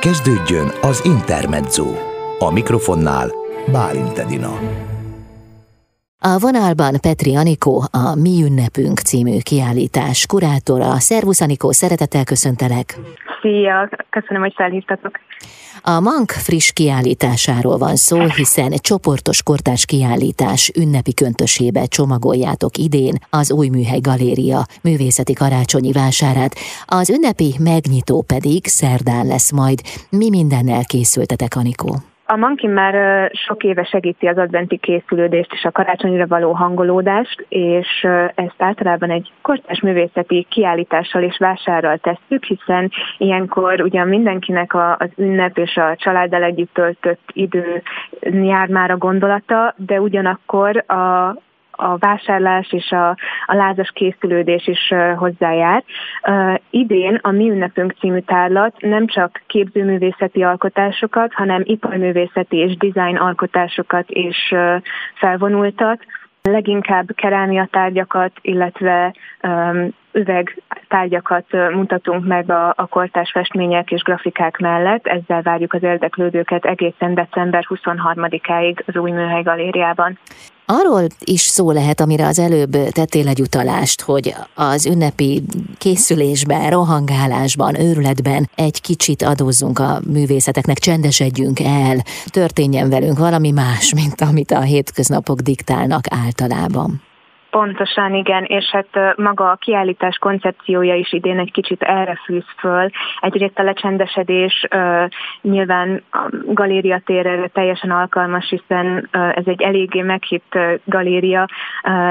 Kezdődjön az Intermezzo. A mikrofonnál Bálint Edina. A vonalban Petri Anikó, a Mi Ünnepünk című kiállítás kurátora. Szervusz Anikó, szeretettel köszöntelek! Szia, köszönöm, hogy felhívtatok. A Mank friss kiállításáról van szó, hiszen csoportos kortás kiállítás ünnepi köntösébe csomagoljátok idén az Új Műhely Galéria művészeti karácsonyi vásárát. Az ünnepi megnyitó pedig szerdán lesz majd. Mi mindennel készültetek, Anikó? A Mankin már sok éve segíti az adventi készülődést és a karácsonyra való hangolódást, és ezt általában egy kortás művészeti kiállítással és vásárral tesszük, hiszen ilyenkor ugyan mindenkinek az ünnep és a családdal együtt töltött idő jár már a gondolata, de ugyanakkor a, a vásárlás és a, a lázas készülődés is hozzájár. Idén a Mi Ünnepünk című tárlat nem csak képzőművészeti alkotásokat, hanem iparművészeti és design alkotásokat is felvonultat, leginkább kerámia tárgyakat, illetve üvegtárgyakat mutatunk meg a, a kortás festmények és grafikák mellett. Ezzel várjuk az érdeklődőket egészen december 23-áig az új műhely galériában. Arról is szó lehet, amire az előbb tettél egy utalást, hogy az ünnepi készülésben, rohangálásban, őrületben egy kicsit adózzunk a művészeteknek, csendesedjünk el, történjen velünk valami más, mint amit a hétköznapok diktálnak általában. Pontosan, igen, és hát maga a kiállítás koncepciója is idén egy kicsit erre fűz föl. Egyrészt a lecsendesedés nyilván a galéria térre teljesen alkalmas, hiszen ez egy eléggé meghitt galéria,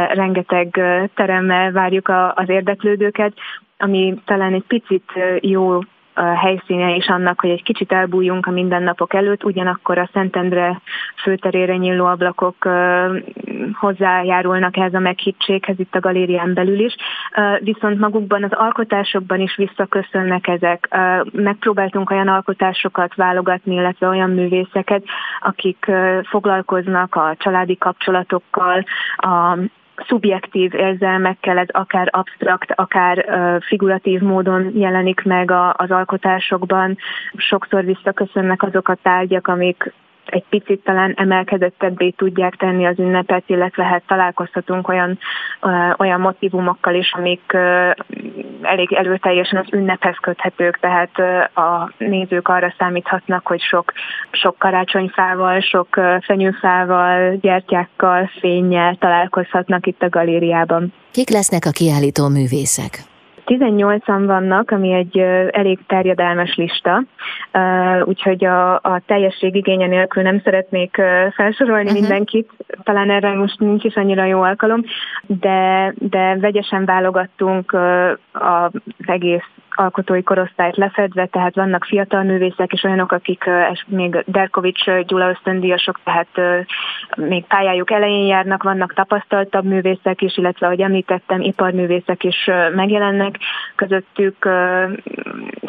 rengeteg teremmel várjuk az érdeklődőket, ami talán egy picit jó helyszíne is annak, hogy egy kicsit elbújjunk a mindennapok előtt, ugyanakkor a Szentendre főterére nyíló ablakok hozzájárulnak ehhez a meghittséghez itt a galérián belül is, viszont magukban az alkotásokban is visszaköszönnek ezek. Megpróbáltunk olyan alkotásokat válogatni, illetve olyan művészeket, akik foglalkoznak a családi kapcsolatokkal, a szubjektív érzelmekkel, ez akár absztrakt, akár figuratív módon jelenik meg az alkotásokban. Sokszor visszaköszönnek azok a tárgyak, amik egy picit talán emelkedettebbé tudják tenni az ünnepet, illetve hát találkozhatunk olyan, olyan motivumokkal is, amik elég előteljesen az ünnephez köthetők, tehát a nézők arra számíthatnak, hogy sok, sok karácsonyfával, sok fenyőfával, gyertyákkal, fényjel találkozhatnak itt a galériában. Kik lesznek a kiállító művészek? 18-an vannak, ami egy elég terjedelmes lista, úgyhogy a, a teljesség igénye nélkül nem szeretnék felsorolni uh-huh. mindenkit, talán erre most nincs is annyira jó alkalom, de, de vegyesen válogattunk az egész alkotói korosztályt lefedve, tehát vannak fiatal művészek és olyanok, akik még Derkovics Gyula ösztöndíjasok, tehát még pályájuk elején járnak, vannak tapasztaltabb művészek is, illetve, ahogy említettem, iparművészek is megjelennek közöttük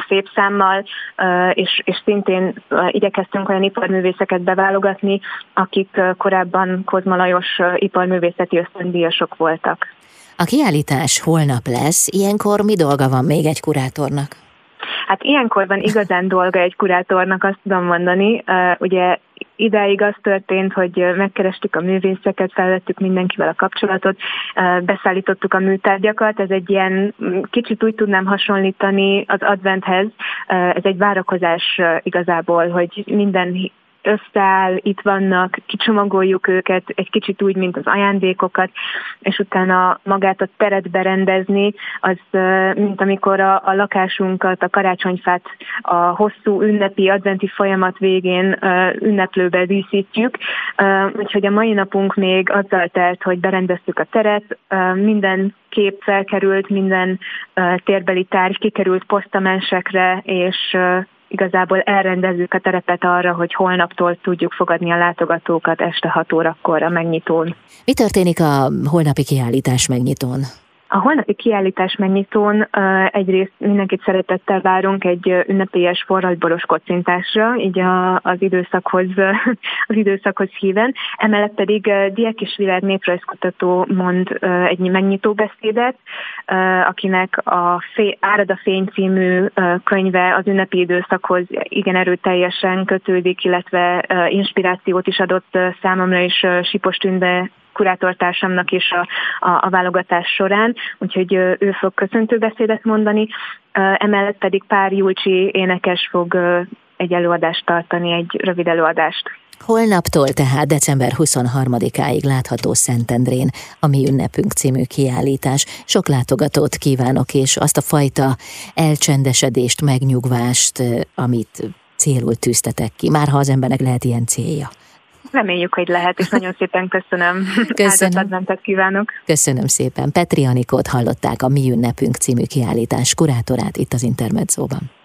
szép számmal, és, és szintén igyekeztünk olyan iparművészeket beválogatni, akik korábban Kozma Lajos iparművészeti ösztöndíjasok voltak. A kiállítás holnap lesz, ilyenkor mi dolga van még egy kurátornak? Hát ilyenkor van igazán dolga egy kurátornak, azt tudom mondani. Uh, ugye idáig az történt, hogy megkerestük a művészeket, felvettük mindenkivel a kapcsolatot, beszállítottuk a műtárgyakat, ez egy ilyen, kicsit úgy tudnám hasonlítani az adventhez, ez egy várakozás igazából, hogy minden összeáll, itt vannak, kicsomagoljuk őket, egy kicsit úgy, mint az ajándékokat, és utána magát a teret berendezni, az mint amikor a, a lakásunkat, a karácsonyfát a hosszú ünnepi adventi folyamat végén ünneplőbe díszítjük. Úgyhogy a mai napunk még azzal telt, hogy berendeztük a teret, minden kép felkerült, minden térbeli tárgy kikerült posztamensekre, és igazából elrendezzük a terepet arra, hogy holnaptól tudjuk fogadni a látogatókat este 6 órakor a megnyitón. Mi történik a holnapi kiállítás megnyitón? A holnapi kiállítás megnyitón egyrészt mindenkit szeretettel várunk egy ünnepélyes forradboros kocintásra, így a, az időszakhoz, az időszakhoz híven. Emellett pedig Diák és Világ néprajzkutató mond egy megnyitó beszédet, akinek a Fé, Árad a fény című könyve az ünnepi időszakhoz igen erőteljesen kötődik, illetve inspirációt is adott számomra és Sipos Tünde kurátortársamnak is a, a, a válogatás során, úgyhogy ő fog köszöntőbeszédet mondani, emellett pedig pár Julcsi énekes fog egy előadást tartani, egy rövid előadást. Holnaptól tehát december 23-áig látható Szentendrén a Mi Ünnepünk című kiállítás. Sok látogatót kívánok, és azt a fajta elcsendesedést, megnyugvást, amit célul tűztetek ki, már ha az embernek lehet ilyen célja. Reméljük, hogy lehet, és nagyon szépen köszönöm. Köszönöm. kívánok. Köszönöm szépen. Petri Anikót hallották a Mi Ünnepünk című kiállítás kurátorát itt az Intermedzóban.